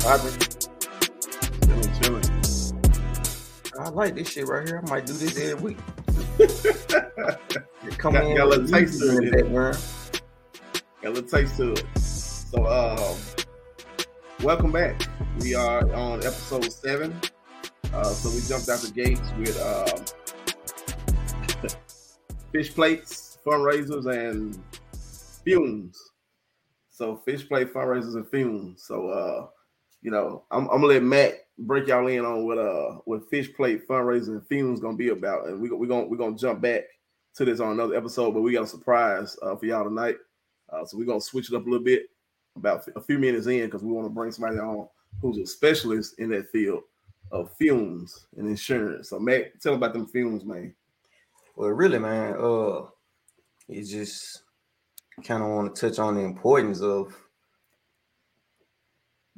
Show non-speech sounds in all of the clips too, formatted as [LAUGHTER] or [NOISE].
Chilling, chilling. I like this shit right here. I might do this every week. [LAUGHS] Come Got- in got a little taste of it. the background. Got a little taste to it. So, um, welcome back. We are on episode seven. Uh, so we jumped out the gates with um, [LAUGHS] fish plates, fundraisers, and fumes. So fish plate fundraisers and fumes. So uh, you know, I'm, I'm gonna let Matt break y'all in on what uh what fish plate fundraising and fumes gonna be about, and we we gonna we gonna jump back to this on another episode. But we got a surprise uh, for y'all tonight. Uh, so we're gonna switch it up a little bit about a few minutes in because we want to bring somebody on who's a specialist in that field of fumes and insurance. So Matt, tell about them fumes, man. Well, really, man, uh, it's just kind of want to touch on the importance of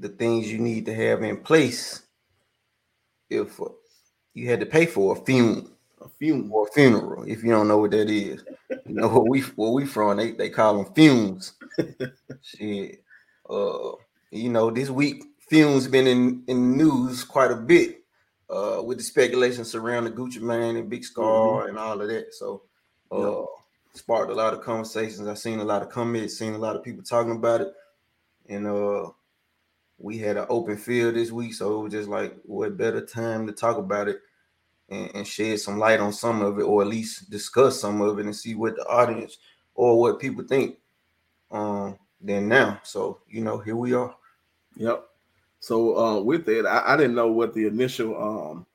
the things you need to have in place if uh, you had to pay for a fume A fume. or a funeral. If you don't know what that is, you know where we where we from. They they call them fumes. [LAUGHS] Shit, uh, you know this week fumes been in in the news quite a bit. Uh, with the speculation surrounding Gucci Mane and Big Scarr and all of that. So uh Yeah. sparked a lot of conversations. I've seen a lot of comments, seen a lot of people talking about it. And uh we had an open field this week, so it was just like what better time to talk about it and, and shed some light on some of it, or at least discuss some of it and see what the audience or what people think um than now. So you know, here we are. Yep. So uh, with that, I, I didn't know what the initial um,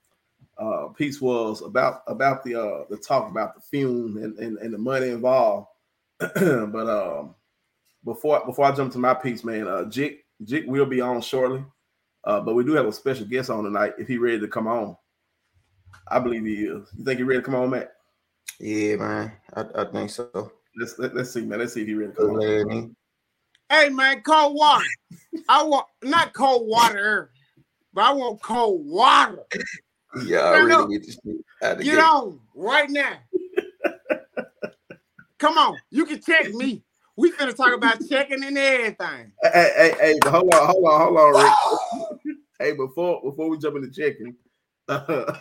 uh, piece was about about the uh, the talk about the fume and, and, and the money involved. [CLEARS THROAT] but um, before before I jump to my piece, man, uh, Jick Jick will be on shortly. Uh, but we do have a special guest on tonight. If he ready to come on, I believe he is. You think he ready to come on, Matt? Yeah, man. I, I think so. Let's let, let's see, man. Let's see if he ready to come on. Hey man, cold water. I want not cold water, but I want cold water. Yeah, No, I no. really get this shit out Get on right now. Come on, you can check me. We finna talk about checking and everything. Hey, hey, hey, hold on, hold on, hold on, Rick. [LAUGHS] hey, before before we jump into checking, [LAUGHS] uh,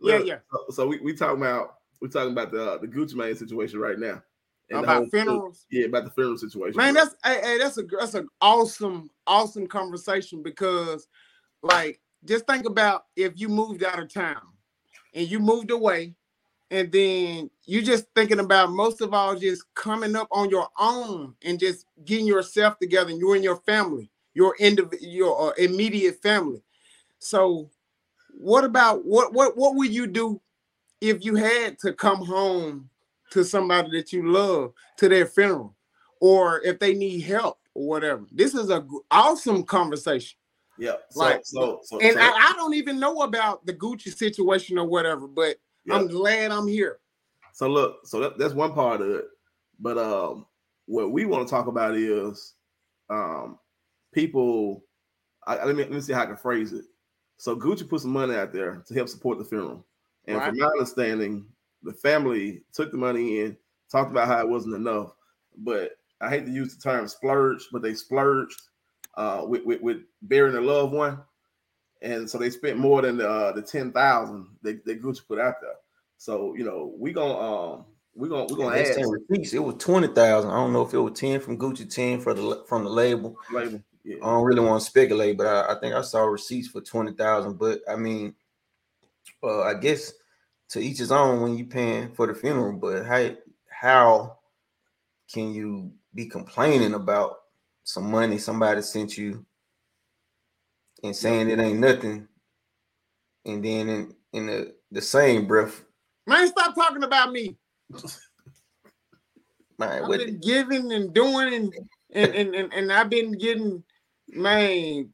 Yeah, yeah. So, so we we talking about we talking about the uh, the Gucci Mane situation right now. And About whole- funerals. Yeah, about the funeral situation. Man, that's hey, hey, that's a that's an awesome, awesome conversation because like just think about if you moved out of town and you moved away, and then you just thinking about most of all just coming up on your own and just getting yourself together and you and your family, your indiv- your uh, immediate family. So, what about what what what would you do if you had to come home to somebody that you love to their funeral? or if they need help or whatever. This is a awesome conversation. yeah. So, like- so so And so, I, I don't even know about the Gucci situation or whatever, but yeah. I'm glad I'm here. So look, so that, that's one part of it. But um, what we want to talk about is um, people. I, I- let me let me see how I can phrase it. So Gucci put some money out there to help support the funeral, and Right. from my understanding, the family took the money in, talked about how it wasn't enough. But I hate to use the term splurge, but they splurged uh, with, with with burying a loved one, and so they spent more than the uh, the ten thousand that, that Gucci put out there. So you know, we gonna um we gonna we gonna They add receipts. It was twenty thousand. I don't know if it was ten from Gucci, ten for the from the label. label. Yeah. I don't really want to speculate, but I, I think I saw receipts for twenty thousand. But I mean, uh, I guess to each his own when you paying for the funeral. But how how can you be complaining about some money somebody sent you and saying it ain't nothing, and then in in the the same breath, Man, stop talking about me. [LAUGHS] man, I've been giving and doing and and, and, and, and I've been getting man.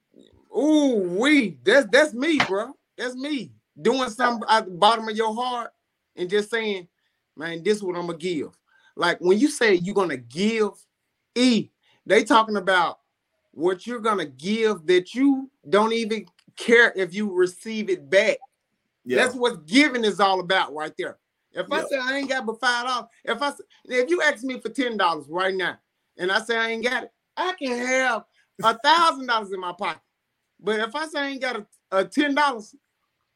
Ooh, we that's that's me, bro. That's me doing something at the bottom of your heart and just saying, man, this is what I'm gonna give. Like when you say you're gonna give, E, they talking about what you're gonna give that you don't even care if you receive it back. yeah. That's what giving is all about right there. If I say I ain't got but five dollars, if I if you ask me for ten dollars right now, and I say I ain't got it, I can have a [LAUGHS] thousand dollars in my pocket. But if I say I ain't got a, a ten dollars,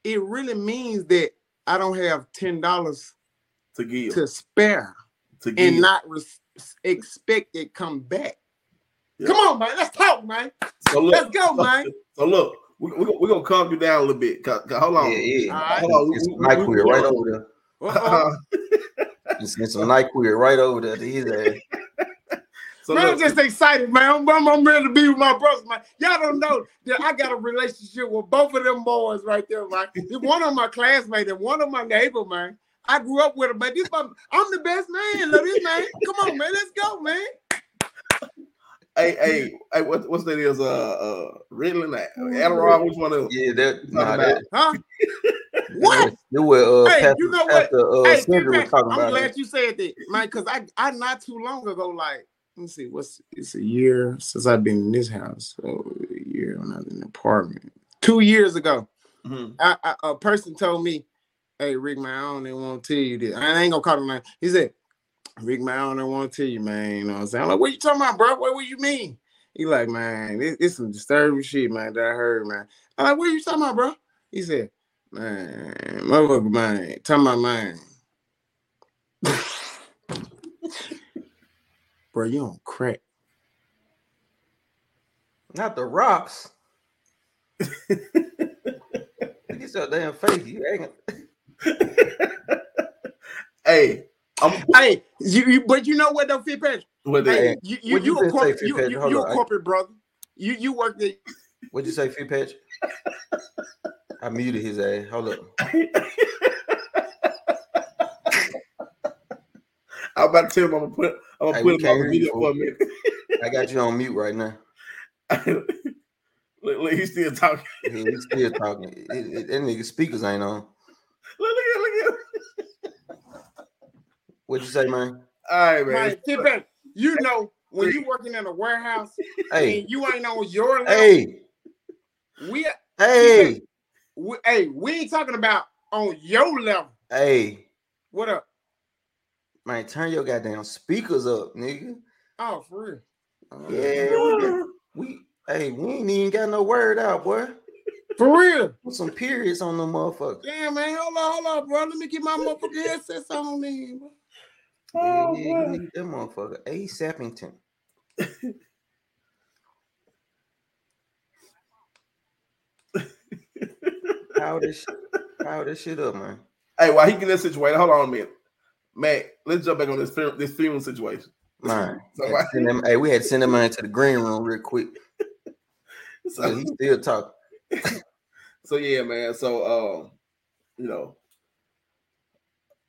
it really means that I don't have ten dollars to give to spare to give. and not res- expect it come back. Yeah. Come on, man. Let's talk, man. so look, Let's go, man. So look, we, we, we're gonna calm you down a little bit. 'cause- 'cause hold on. Yeah, yeah. All right. Hold on. It's We- we- NyQuil we- right over there. Uh-oh. Just get some NyQuil right over there to his so man, I'm just excited, man. I'm, I'm, I'm ready to be with my brothers, man. Y'all don't know that I got a relationship with both of them boys right there, man. One of my classmates and one of my neighbor, man. I grew up with them, man. This my, I'm the best man. Look, this man. Come on, man. Let's go, man. Hey, hey, hey, what, what's that is? Uh, uh, Ritalin, Adderall, which one of them? Yeah, that Talk nah, that, Huh? What? [LAUGHS] that what uh Hey, Pastor, you know what? Pastor uh, hey, Sandra was talking I'm about. glad it. you said that, man, because I, I not too long ago, like, let me see, what's it's a year since I've been in this house. So a year when I was in the apartment. Two years ago. Mhm. I, I, a person told me, "Hey, Rick, man, I don't even want to tell you this. I ain't gonna call him name." He said, "Rick, man, I don't even want to tell you, man. You know what I'm saying? I'm like, what you talking about, bro? What, what you mean?" He like, "Man, it, it's some disturbing shit, man, that I heard, man." I'm like, "What you talking about, bro?" He said, "Man, motherfucker, man, talking about man." [LAUGHS] bro, you on crack. Not the rocks. Get your damn face. You ain't [LAUGHS] Hey, I'm Hey, you, you but you know what though, Fitzpatrick? with Hey, you you you you a corporate you, you, you a corporate brother. You you work there. What'd you say, Fit Patch? I muted his ass. Hold up. [LAUGHS] I'm about to tell him I'm gonna put I'm gonna Hey, put him on the video for a minute. I got you on mute right now. [LAUGHS] look, look, he's still talking. He, he still talking. It, it, that nigga speakers ain't on. Look, look look at. What'd you say, man? All right, man. Man, Fitzpatrick, you know when you working in a warehouse Hey, and you ain't on your level, hey, we, hey, we hey, we ain't talking about on your level. hey, What up? man, turn your goddamn speakers up, nigga. Oh, for real. Uh, Yeah, we, we, hey, we ain't even got no word out, boy. For real. Put some periods on them motherfuckers. Damn man, hold on, hold on, bro. Let me get my motherfucking headsets on then. Yeah, Oh, yeah, boy. that motherfucker. A Sappington. Power this, power this shit up, man. Hey, while he get that situated, hold on a minute. Man, let's jump back on this film, this film situation. Man, [LAUGHS] So had why- to send them- hey, we had to send him into the green room real quick. [LAUGHS] So, So he still talking. [LAUGHS] so yeah, man. So um, you know,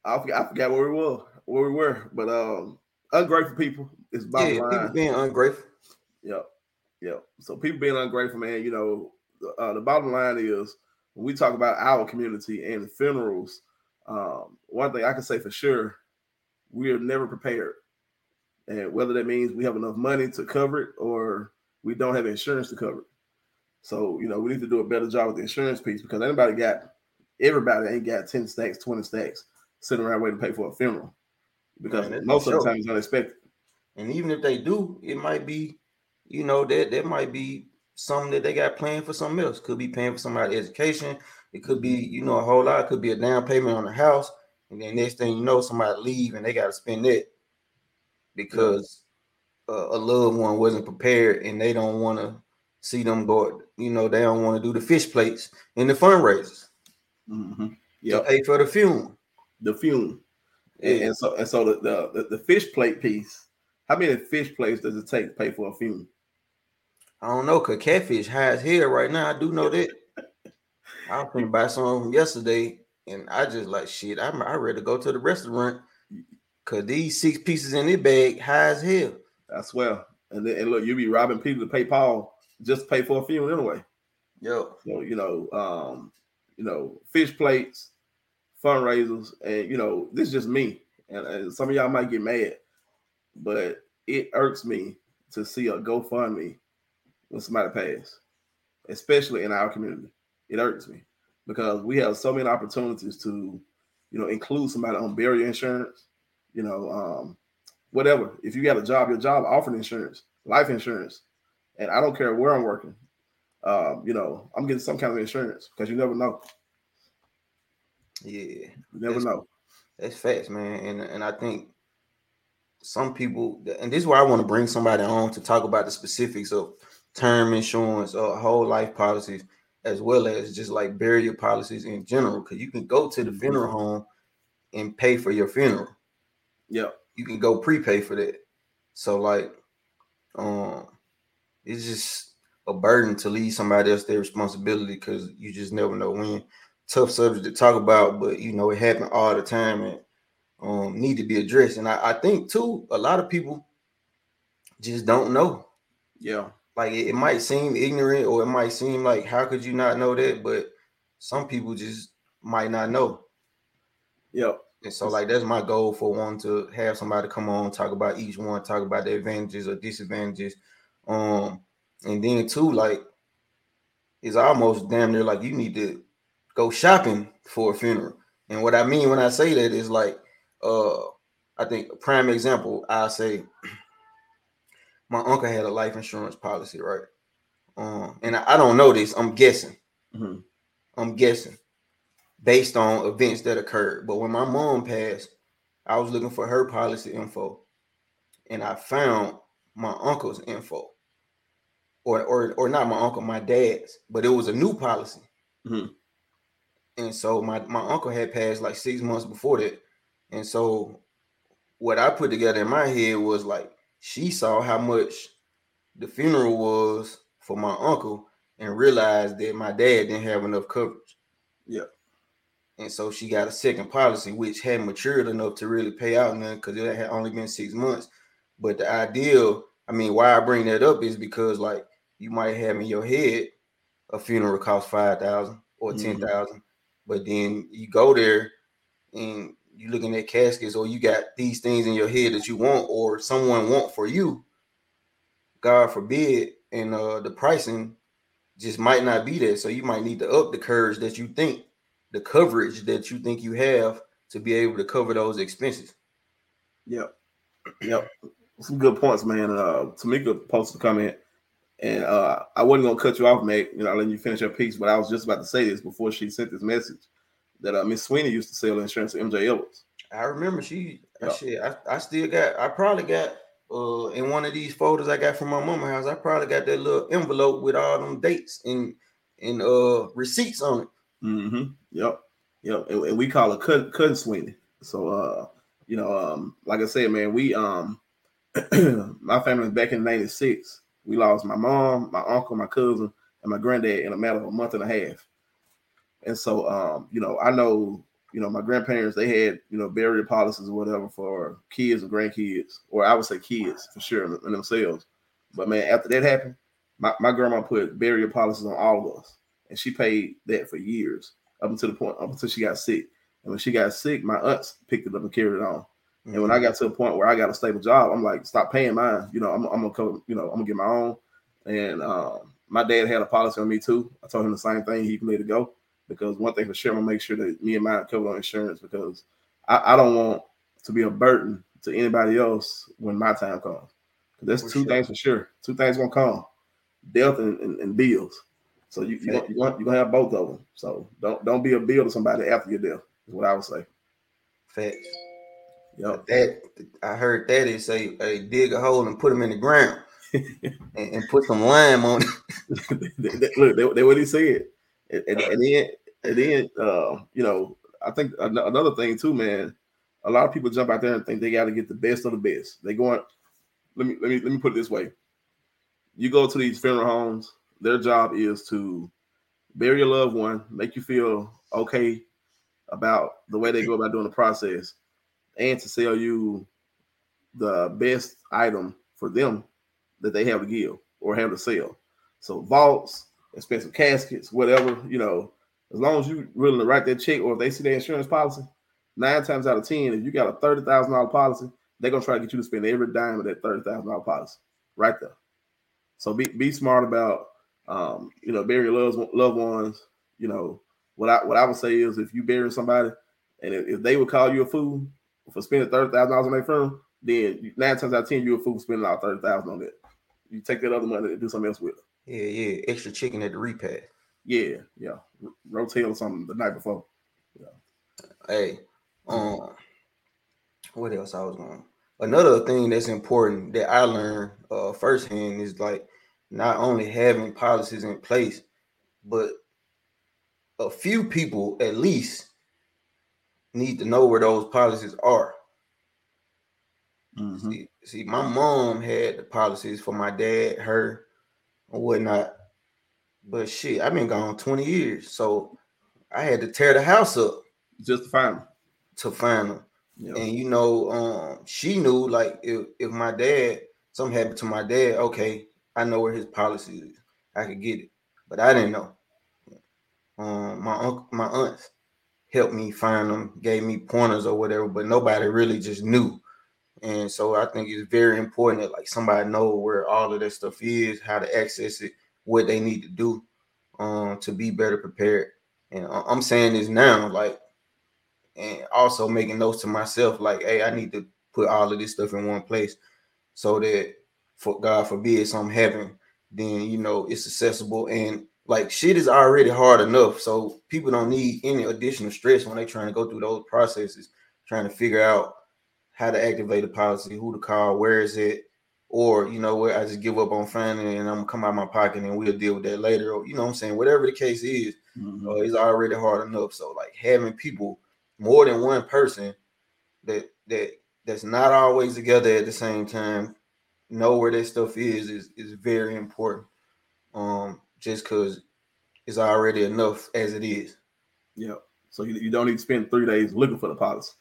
I forgot, I forgot where we were, where we were, but um, ungrateful people is bottom Yeah, line. people being ungrateful. Yep. Yep. So people being ungrateful, man, you know, the, uh, the bottom line is when we talk about our community and funerals, um, one thing I can say for sure, we are never prepared. And whether that means we have enough money to cover it or we don't have insurance to cover it. So, you know, we need to do a better job with the insurance piece because anybody got, everybody ain't got 10 stacks, 20 stacks sitting around waiting to pay for a funeral because Man, most of the time it's unexpected. And even if they do, it might be, you know, that that might be something that they got planned for something else. Could be paying for somebody's education. It could be, you know, a whole lot. It could be a down payment on the house. And then next thing you know, somebody leave and they got to spend that because uh, a loved one wasn't prepared and they don't want to see them go. You know, they don't want to do the fish plates and the fundraisers Mm-hmm. to pay for the funeral. The fume. And, and so and so the, the the- fish plate piece. How many fish plates does it take to pay for a fume? I don't know, cause catfish high as hell right now. I do know that. [LAUGHS] I was finna buy some yesterday, and I just like shit. I'm I ready to go to the restaurant, cause these six pieces in this bag high as hell. I swear. And then and look, you be robbing people to pay Paul just to pay for a fume anyway. Yo, So you know, um, you know, fish plates, fundraisers, and you know, this is just me. And, and some of y'all might get mad, but it irks me to see a GoFundMe when somebody passed, especially in our community. It irks me because we have so many opportunities to, you know, include somebody on burial insurance, you know, um, whatever. If you got a job, your job offered insurance, life insurance, and I don't care where I'm working. um, you know, I'm getting some kind of insurance because you never know. Yeah, You never That's- know. That's facts, man. And and I think some people, and this is where I want to bring somebody on to talk about the specifics of term insurance or whole life policies, as well as just like burial policies in general. Because you can go to the Mhm. funeral home and pay for your funeral. Yeah. You can go prepay for that. So like, um, it's just a burden to leave somebody else their responsibility because you just never know when. Tough subject to talk about, but you know it happened all the time and um need to be addressed. And I, I think too, a lot of people just don't know. Yeah. Like it, it might seem ignorant or it might seem like how could you not know that? But some people just might not know. Yep. And so, like, that's my goal for one to have somebody come on, talk about each one, talk about the advantages or disadvantages. Um, and then two, like, it's almost damn near like you need to go shopping for a funeral. And what I mean when I say that is like, uh, I think a prime example, I say [CLEARS THROAT] my uncle had a life insurance policy, right? Um, and I, I don't know this, I'm guessing. Mhm. I'm guessing based on events that occurred. But when my mom passed, I was looking for her policy info and I found my uncle's info. Or or or not my uncle, my dad's, but it was a new policy. Mhm. And so my, my uncle had passed like six months before that. And so what I put together in my head was like she saw how much the funeral was for my uncle and realized that my dad didn't have enough coverage. Yeah. And so she got a second policy, which had matured enough to really pay out none because it had only been six months. But the ideal, I mean, why I bring that up is because like you might have in your head a funeral cost five thousand or Mhm. ten thousand, but then you go there and you looking at caskets or you got these things in your head that you want or someone want for you. God forbid, and uh the pricing just might not be there. So you might need to up the courage that you think, the coverage that you think you have to be able to cover those expenses. Yep. Yep. Some good points, man. Uh Tamika posted a comment, and uh I wasn't gonna cut you off, mate. You know, letting you finish your piece, but I was just about to say this before she sent this message that uh Miss Sweeney used to sell insurance to MJ Edwards. I remember she Yeah. shit. I, I still got. I probably got uh in one of these photos I got from my mama house. I probably got that little envelope with all them dates and and uh receipts on it. Mm-hmm. Yep. Yep. And, and we call her cousin, cousin Sweeney. So uh, you know, um, like I said, man, we um [CLEARS THROAT] my family was back in 96. We lost my mom, my uncle, my cousin, and my granddad in a matter of a month and a half. And so um, you know, I know, you know, my grandparents they had, you know, burial policies or whatever for kids and grandkids, or I would say kids for sure in themselves. But man, after that happened, my, my grandma put burial policies on all of us and she paid that for years up until the point up until she got sick. And when she got sick, my aunts picked it up and carried it on. And when I got to a point where I got a stable job, I'm like, stop paying mine. You know, I'm, I'm gonna cover. You know, I'm gonna get my own. And um, my dad had a policy on me too. I told him the same thing. He can let it go because one thing for sure, I'm gonna make sure that me and mine are covered on insurance because I, I don't want to be a burden to anybody else when my time comes. That's For two sure. things for sure. Two things gonna come: death and, and, and bills. So you you you gonna, you gonna have both of them. So don't don't be a bill to somebody after your death. Is what I would say. Facts. Yep. That I heard that is say, hey, dig a hole and put them in the ground [LAUGHS] and, and put some lime on it. [LAUGHS] Look, they, they what he said, and, and, and then and then uh, you know I think an- another thing too, man. A lot of people jump out there and think they got to get the best of the best. They going. Let me let me let me put it this way. You go to these funeral homes. Their job is to bury your loved one, make you feel okay about the way they go about doing the process, and to sell you the best item for them that they have to give or have to sell. So vaults, expensive caskets, whatever, you know, as long as you willing to write that check or if they see their insurance policy, nine times out of ten, if you got a thirty thousand dollar policy, they're gonna try to get you to spend every dime of that thirty thousand dollar policy right there. So be be smart about um, you know, bury your loved, loved ones. You know, what I what I would say is if you bury somebody and if, if they would call you a fool for spending thirty thousand dollars on their firm, then nine times out of ten you're a fool spending all thirty thousand on that. You take that other money and do something else with it. Yeah, yeah, extra chicken at the repast. Yeah, yeah, R- rotel or something the night before. Yeah. Hey, um, what else I was going? Another thing that's important that I learned uh firsthand is like not only having policies in place, but a few people at least need to know where those policies are. Mhm. See, see, my mom had the policies for my dad, her, and whatnot. But shit, I've been gone 20 years. So I had to tear the house up Just to find them. to find them. Yeah. And you know, um, she knew like if, if my dad, something happened to my dad, okay, I know where his policy is. I could get it. But I didn't know. Um, my uncle, my aunts helped me find them, gave me pointers or whatever, but nobody really just knew. And so I think it's very important that like somebody know where all of that stuff is, how to access it, what they need to do um to be better prepared. And I'm saying this now, like, and also making notes to myself, like, hey, I need to put all of this stuff in one place so that for God forbid something happen, then you know it's accessible and like shit is already hard enough. So people don't need any additional stress when they're trying to go through those processes, trying to figure out how to activate a policy, who to call, where is it, or you know what, I just give up on finding it and I'm gonna come out my pocket and we'll deal with that later. Or you know what I'm saying, whatever the case is, Mhm. uh, it's already hard enough. So like having people, more than one person that that that's not always together at the same time, know where that stuff is is is very important. Um, just because it's already enough as it is. Yeah. So you, you don't need to spend three days looking for the policy.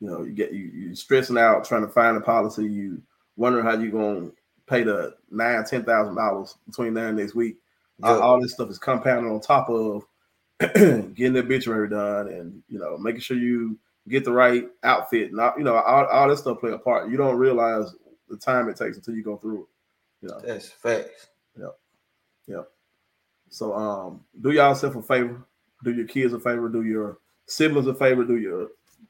You know, you get you you stressing out trying to find the policy. You wondering how you're gonna pay the nine ten thousand dollars between now and next week. All, all this stuff is compounded on top of [CLEARS THROAT] getting the obituary done, and you know making sure you get the right outfit. Not you know all, all this stuff play a part. You don't realize the time it takes until you go through it. You know. That's facts. So um, do yourself a favor, do your kids a favor, do your siblings a favor, do your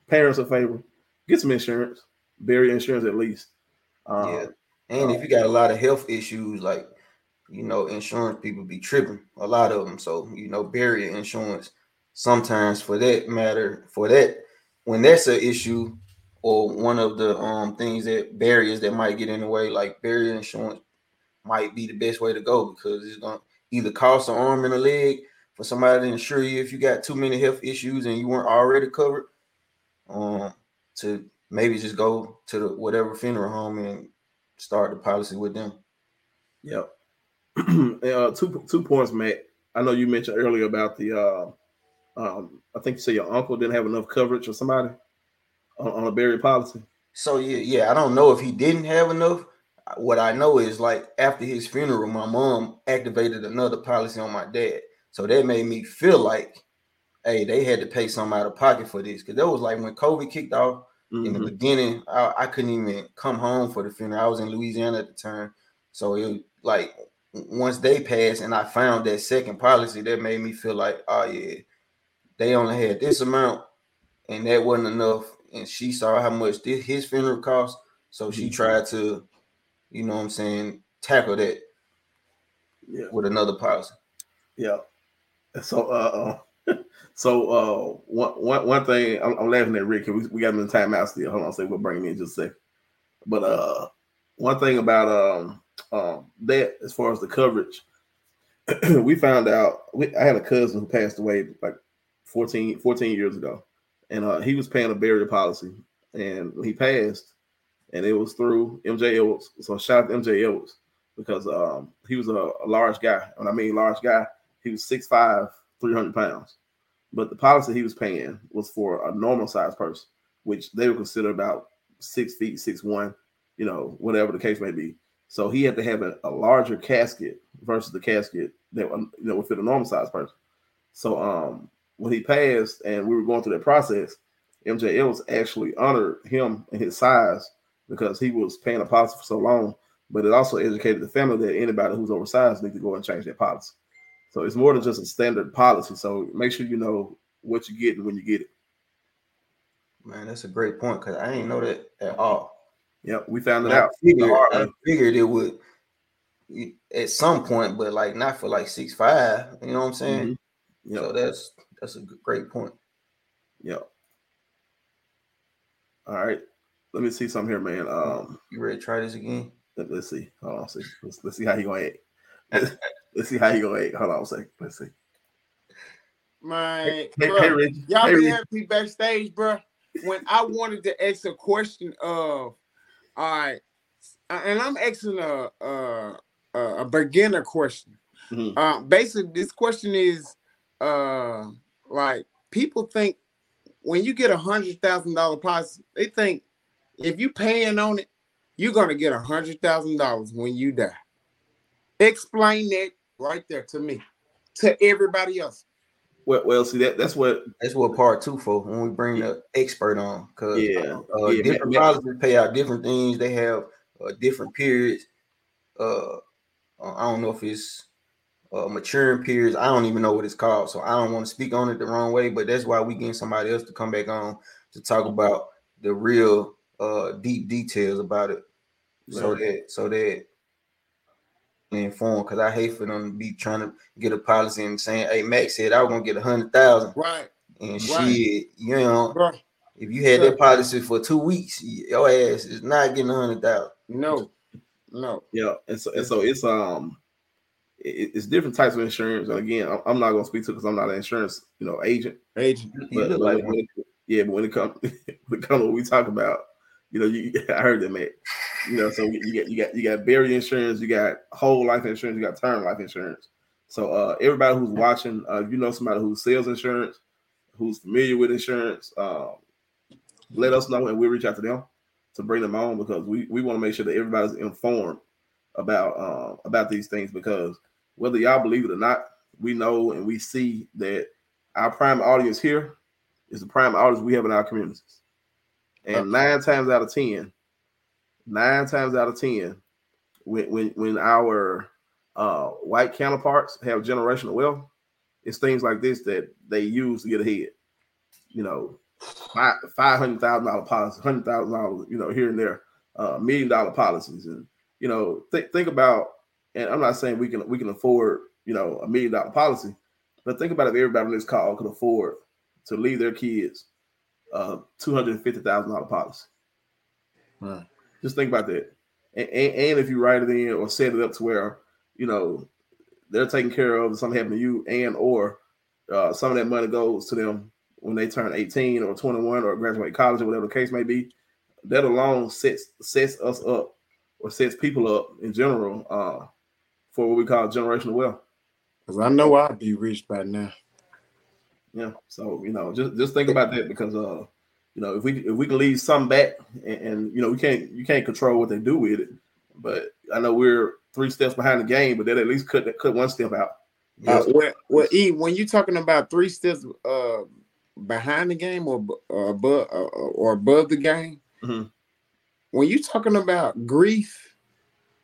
parents a favor. Get some insurance, barrier insurance at least. Um, yeah. And if you got a lot of health issues, like you know, insurance people be tripping, a lot of them. So, you know, barrier insurance sometimes for that matter, for that when that's an issue or one of the um things that barriers that might get in the way, like barrier insurance might be the best way to go because it's gonna either cost an arm and a leg for somebody to insure you if you got too many health issues and you weren't already covered. Um, to maybe just go to the whatever funeral home and start the policy with them. Yep. [CLEARS THROAT] uh, two two points, Matt. I know you mentioned earlier about the. Uh, um, I think you said your uncle didn't have enough coverage or somebody on, on a burial policy. So yeah, yeah, I don't know if he didn't have enough. What I know is like after his funeral, my mom activated another policy on my dad. So that made me feel like, hey, they had to pay some out of pocket for this. Cause that was like when COVID kicked off in the Mhm. beginning, I, I couldn't even come home for the funeral. I was in Louisiana at the time. So it like once they passed and I found that second policy, that made me feel like, oh yeah, they only had this amount and that wasn't enough. And she saw how much this, his funeral cost. So she Mhm. tried to, you know what I'm saying, tackle that Yeah. with another policy. Yeah. So uh, uh [LAUGHS] so uh one one one thing I'm, I'm laughing at Rick. We, we got him in timeout still. Hold on, say we'll bring him in just a second. But uh one thing about um um that as far as the coverage, [CLEARS THROAT] we found out we, I had a cousin who passed away like 14, 14 years ago, and uh he was paying a burial policy, and he passed, and it was through MJ Edwards. So shout out to MJ Edwards because um he was a, a large guy. When I mean large guy, he was 6'5, 300 pounds. But the policy he was paying was for a normal size person, which they would consider about six feet, six one, you know, whatever the case may be. So he had to have a, a larger casket versus the casket that um, you know would fit a normal size person. So um when he passed and we were going through that process, MJ Ellis actually honored him and his size because he was paying a policy for so long. But it also educated the family that anybody who's oversized need to go and change their policy. So it's more than just a standard policy. So make sure you know what you get and when you get it. Man, that's a great point because I didn't know that at all. Yep, we found it I out. figured, I figured it would, at some point, but like not for like six five. You know what I'm saying? Mhm. Yeah, So that's that's a great point. yeah. All right, let me see something here, man. Um, You ready to try this again? let, us see. Hold on, see. Let's, let's see how you gonna act. Let's, [LAUGHS] let's see how you gonna act. Hold on a second. Let's see. My Hey, bruh, hey, Reggie. y'all Hey, been Reggie. having me backstage, bro. When I wanted to ask a question of, all right, and I'm asking a a, a, a beginner question. Mhm. Uh, basically, this question is, uh, like people think when you get a hundred thousand dollar policy, they think if you paying on it, you're gonna get a hundred thousand dollars when you die. Explain that right there to me, to everybody else. Well, well, see that that's what. That's what part two for when we bring the expert on. Cause Yeah, uh, yeah, different ma- ma- policies pay out different things. They have uh, different periods. Uh, I don't know if it's uh, maturing periods. I don't even know what it's called, so I don't want to speak on it the wrong way. But that's why we getting somebody else to come back on to talk about the real uh, deep details about it, so that so that informed. Because I hate for them to be trying to get a policy and saying, "Hey, Max said I was gonna get a hundred thousand, Right, and Right. shit, you know." bro. If you had that policy for two weeks, your ass is not getting a hundred thousand. No, no. Yeah, and so and so it's um, it, it's different types of insurance. And again, I'm, I'm not gonna speak to because I'm not an insurance you know agent. Agent. But like, when it, yeah, but when it comes [LAUGHS] when it comes to what we talk about, you know, you [LAUGHS] I heard that man. You know, so you got you got you got burial insurance, you got whole life insurance, you got term life insurance. So uh everybody who's watching, uh, if you know somebody who sells insurance, who's familiar with insurance, um, let us know and we'll reach out to them to bring them on because we, we want to make sure that everybody's informed about uh, about these things because whether y'all believe it or not, we know and we see that our prime audience here is the prime audience we have in our communities. And nine times out of ten, nine times out of ten, when when when our uh, white counterparts have generational wealth, it's things like this that they use to get ahead. You know, five five hundred thousand dollar policies, hundred thousand dollars, you know, here and there, uh, million dollar policies, and you know, think think about. And I'm not saying we can we can afford you know a million dollar policy, but think about if everybody on this call could afford to leave their kids uh two hundred fifty thousand dollar policy. Right. Just think about that, and, and, and if you write it in or set it up to where you know they're taken care of, something happened to you, and or uh, some of that money goes to them when they turn 18 or 21 or graduate college or whatever the case may be, that alone sets sets us up or sets people up in general uh, for what we call generational wealth. Because I know I'd be rich by now. Yeah. So you know, just just think about that because uh, you know, if we if we can leave some back and, and you know, we can't you can't control what they do with it, but I know we're three steps behind the game, but that at least cut that cut one step out. Uh, well, well, E, when you're talking about three steps uh, behind the game or uh, above uh, or above the game, Mhm. when you're talking about grief,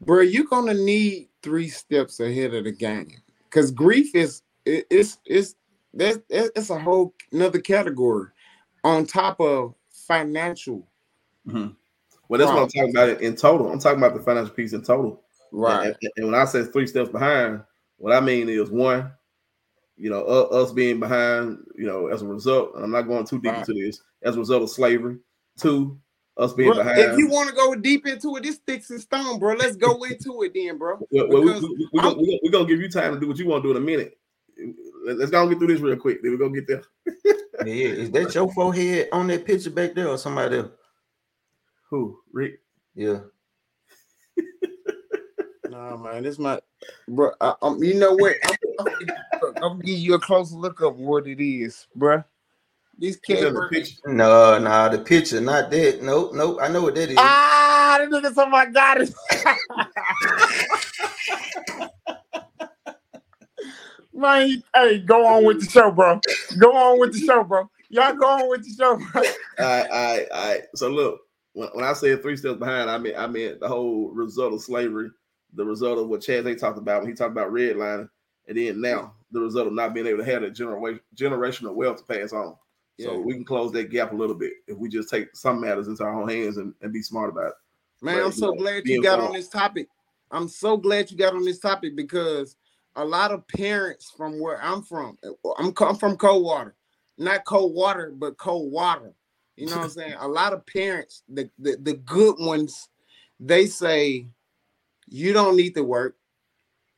bro, you're gonna need three steps ahead of the game because grief is it, it's it's that's it's a whole another category on top of financial, Well, that's what I'm talking about in total. I'm talking about the financial piece in total. right? And, and when I say three steps behind, what I mean is one, you know, uh, us being behind, you know, as a result, and I'm not going too deep Right. into this, as a result of slavery. Two, us being Bro, behind. if you want to go deep into it, this sticks and stone, bro. Let's go into it then, bro. well, well, we, we, we, we, gonna, we gonna give you time to do what you want to do in a minute. Let- Let's go and get through this real quick. Then we go get there. Yeah, [LAUGHS] yeah. Is that your forehead on that picture back there or somebody else? Who, Rick? Yeah. [LAUGHS] Nah, man, this my bro. I, um, you know what? I'm, I'm, I'm gonna give you a closer look of what it is, bro. These Look cat, at the picture. No, nah, the picture, not that. Nope, nope. I know what that is. ah, this nigga something I got it. Man, you- hey, go on with the show, bro. Go on with the show, bro. Y'all go on with the show, bro. All right, all right, all right. So look, when, when I said three steps behind, I mean I meant the whole result of slavery, the result of what Chad they talked about when he talked about redlining, and then now the result of not being able to have that genera- generational wealth to pass on. So Yeah. we can close that gap a little bit if we just take some matters into our own hands and, and be smart about it. Man, Right, I'm so you know, glad you got wrong. on this topic I'm so glad you got on this topic because a lot of parents from where I'm from, eh, I'm, I'm from Coldwater, not cold water, but cold water. You know what I'm [LAUGHS] saying? A lot of parents, the, the, the good ones, they say, you don't need to work.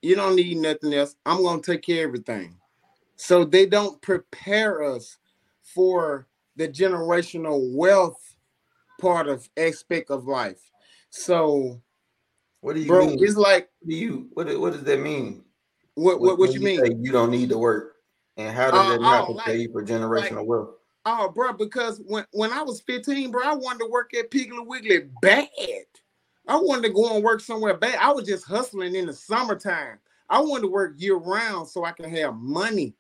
You don't need nothing else. I'm going to take care of everything. So they don't prepare us for the generational wealth part of aspect of life. So what do you bro, mean? it's like do you what what does that mean? What what, what you, mean? you don't need to work, and how does uh, that not oh, prepare like, you for generational like, wealth? Oh, bro, because when, when I was 15, bro, I wanted to work at Piggly Wiggly bad. I wanted to go and work somewhere bad. I was just hustling in the summertime. I wanted to work year round so I can have money.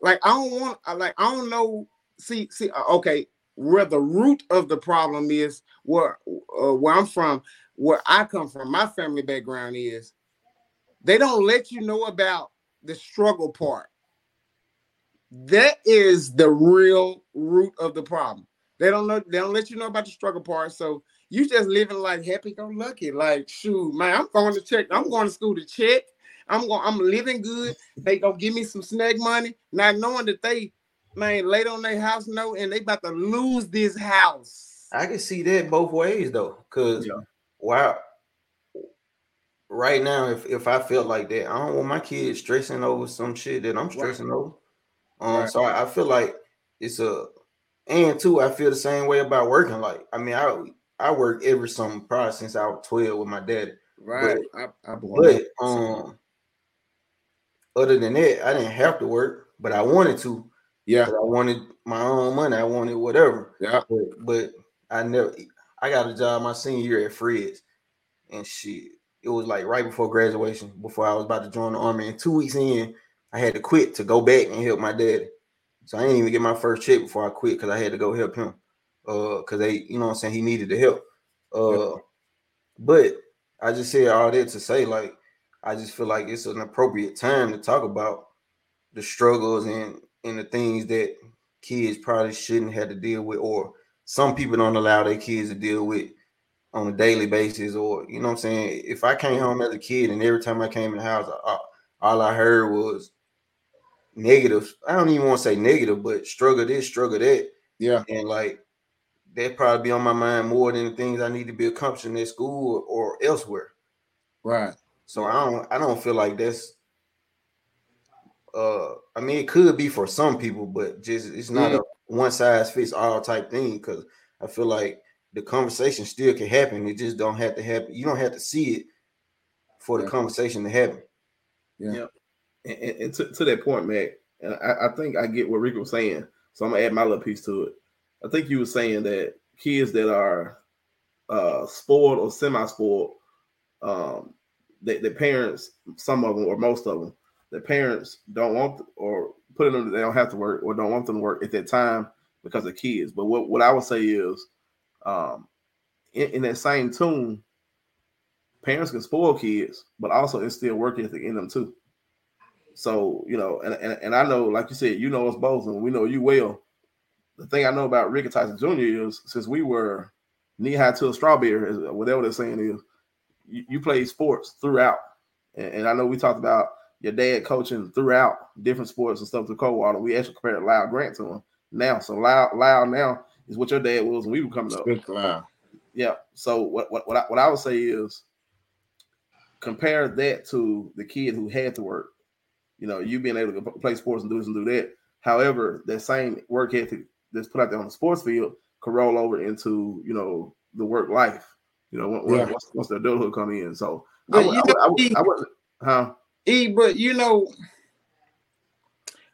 Like I don't want, like I don't know. See, see, uh, okay, where the root of the problem is, where uh, where I'm from, where I come from, my family background is, they don't let you know about the struggle part. That is the real root of the problem. They don't know, they don't let you know about the struggle part. So you just living like happy go lucky. Like, shoot, man, I'm going to check, I'm going to school to check. I'm going, I'm living good. They gonna give me some snack money, not knowing that they man laid on their house note and they about to lose this house. I can see that both ways though, because yeah. wow, right now, if if I felt like that, I don't want my kids stressing over some shit that I'm stressing right. over. Um, right. so I, I, feel like it's a and too, I feel the same way about working. Like, I mean, I I work every summer probably since I was 12 with my daddy. Right. But, I, I but um other than that, I didn't have to work, but I wanted to. Yeah. I wanted my own money. I wanted whatever. Yeah. But, but I never I got a job my senior year at Fred's and shit it was like right before graduation, before I was about to join the army. And two weeks in, I had to quit to go back and help my daddy. So I didn't even get my first check before I quit because I had to go help him. Uh, because they, you know I'm saying, he needed the help. Uh, but I just said all that to say, like, I just feel like it's an appropriate time to talk about the struggles and and the things that kids probably shouldn't have to deal with, or some people don't allow their kids to deal with on a daily basis, or you know what I'm saying. If I came home as a kid and every time I came in the house, I, all I heard was negative. I don't even want to say negative, but struggle this, struggle that. Yeah, and like that probably be on my mind more than the things I need to be accomplishing at school or, or elsewhere. Right. So I don't I don't feel like that's uh I mean it could be for some people, but just it's not mm. a one size fits all type thing because I feel like the conversation still can happen. It just don't have to happen. You don't have to see it for the yeah. conversation to happen. Yeah. yeah. And, and to, to, that point, Matt, and I, I, think I get what Rick was saying. So I'm gonna add my little piece to it. I think you were saying that kids that are uh spoiled or semi-spoiled, um, that their parents, some of them or most of them, the parents don't want or put them they don't have to work or don't want them to work at that time because of kids. But what, what I would say is um, in, in, that same tune, parents can spoil kids, but also instill work ethic in them too. So you know, and, and, and I know, like you said, you know us both, and we know you well. The thing I know about Ricky Tyson Jr. is since we were knee high to a strawberry, whatever they're saying is, you, you played sports throughout, and, and, I know we talked about your dad coaching throughout different sports and stuff to Coldwater. We actually compared Lyle Grant to him now. So Lyle, Lyle now is what your dad was when we were coming up. Good clown. Yeah. So what what what I, what I would say is compare that to the kid who had to work. You know, you being able to play sports and do this and do that. However, that same work ethic that's put out there on the sports field could roll over into you know the work life. You know, when, yeah. once, once the adulthood come in. So I, would, I, would, I, would, I would, huh? E, but you know,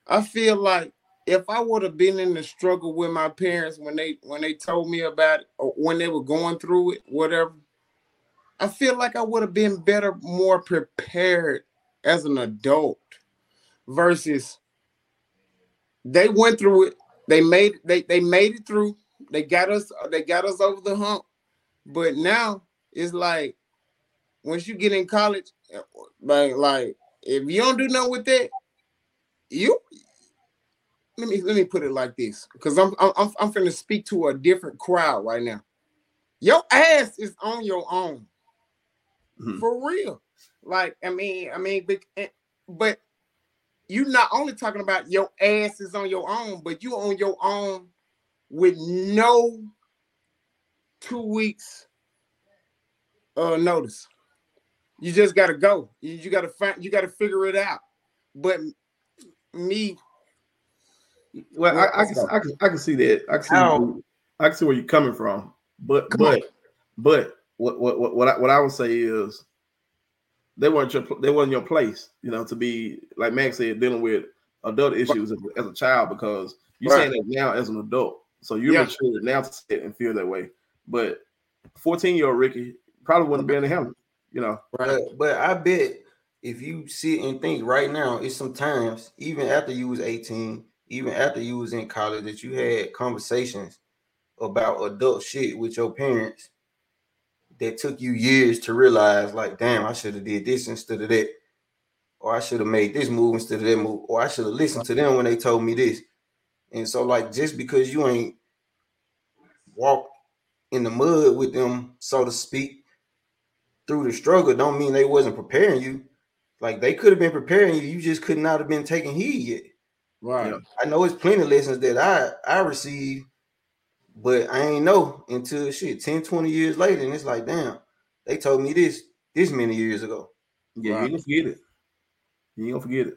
I feel like if I would have been in the struggle with my parents when they when they told me about it or when they were going through it, whatever, I feel like I would have been better, more prepared as an adult versus they went through it, they made they they made it through, they got us, they got us over the hump. But now it's like once you get in college, eh, like like if you don't do nothing with that, you let me let me put it like this because I'm I'm I'm finna speak to a different crowd right now. Your ass is on your own. mm-hmm. for real. Like I mean, I mean, but, but you not only talking about your ass is on your own, but you on your own with no two weeks uh notice. You just gotta go. You, you gotta find you gotta figure it out. But me well, I, I, can, I, can, I can see that. I can see? I can see where you're coming from. But Come but on. but what what what what I, what I would say is they weren't your they wasn't your place, you know, to be like Max said, dealing with adult issues as, as a child because you're right. saying that now as an adult. So you're yeah. mature now to sit and feel that way. But 14 year old Ricky probably wouldn't be in the helmet, you know. Right. But I bet if you sit and think right now, it's sometimes even after you was 18, even after you was in college, that you had conversations about adult shit with your parents that took you years to realize, like, damn, I should have did this instead of that, or I should have made this move instead of that move, or I should have listened to them when they told me this. And so, like, just because you ain't walked in the mud with them, so to speak, through the struggle, don't mean they wasn't preparing you. Like they could have been preparing you, you just could not have been taking heed yet. Right. You know, I know it's plenty of lessons that I I received but I ain't know until shit 10, 20 years later. And it's like, damn, they told me this this many years ago. Yeah, right. you don't forget it. You don't forget it.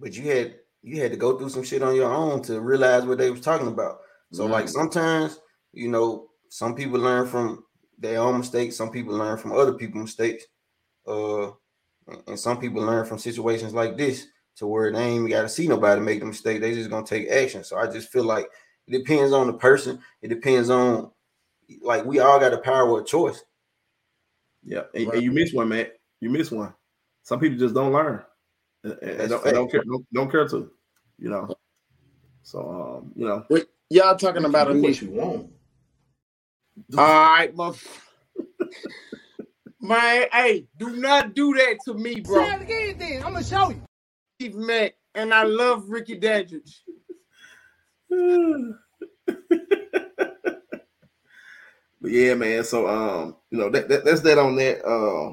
But you had you had to go through some shit on your own to realize what they was talking about. So, like sometimes, you know, some people learn from their own mistakes, some people learn from other people's mistakes. Uh and some people learn from situations like this to where they ain't got to see nobody make the mistake. They just gonna take action. So I just feel like it depends on the person. It depends on like we all got the power of choice. Yeah, and, right. and you miss one, man. You miss one. Some people just don't learn and, and don't, and don't, care. Don't, don't, care to, you know. So um, you know, Wait, y'all talking about a niche. you want. All right, mother. [LAUGHS] Man, hey, do not do that to me, bro. Say it again, then. I'm gonna show you. Steve Mack, and I love Ricky Dandridge. [SIGHS] but yeah, man. So um, you know that, that that's that on that. Uh,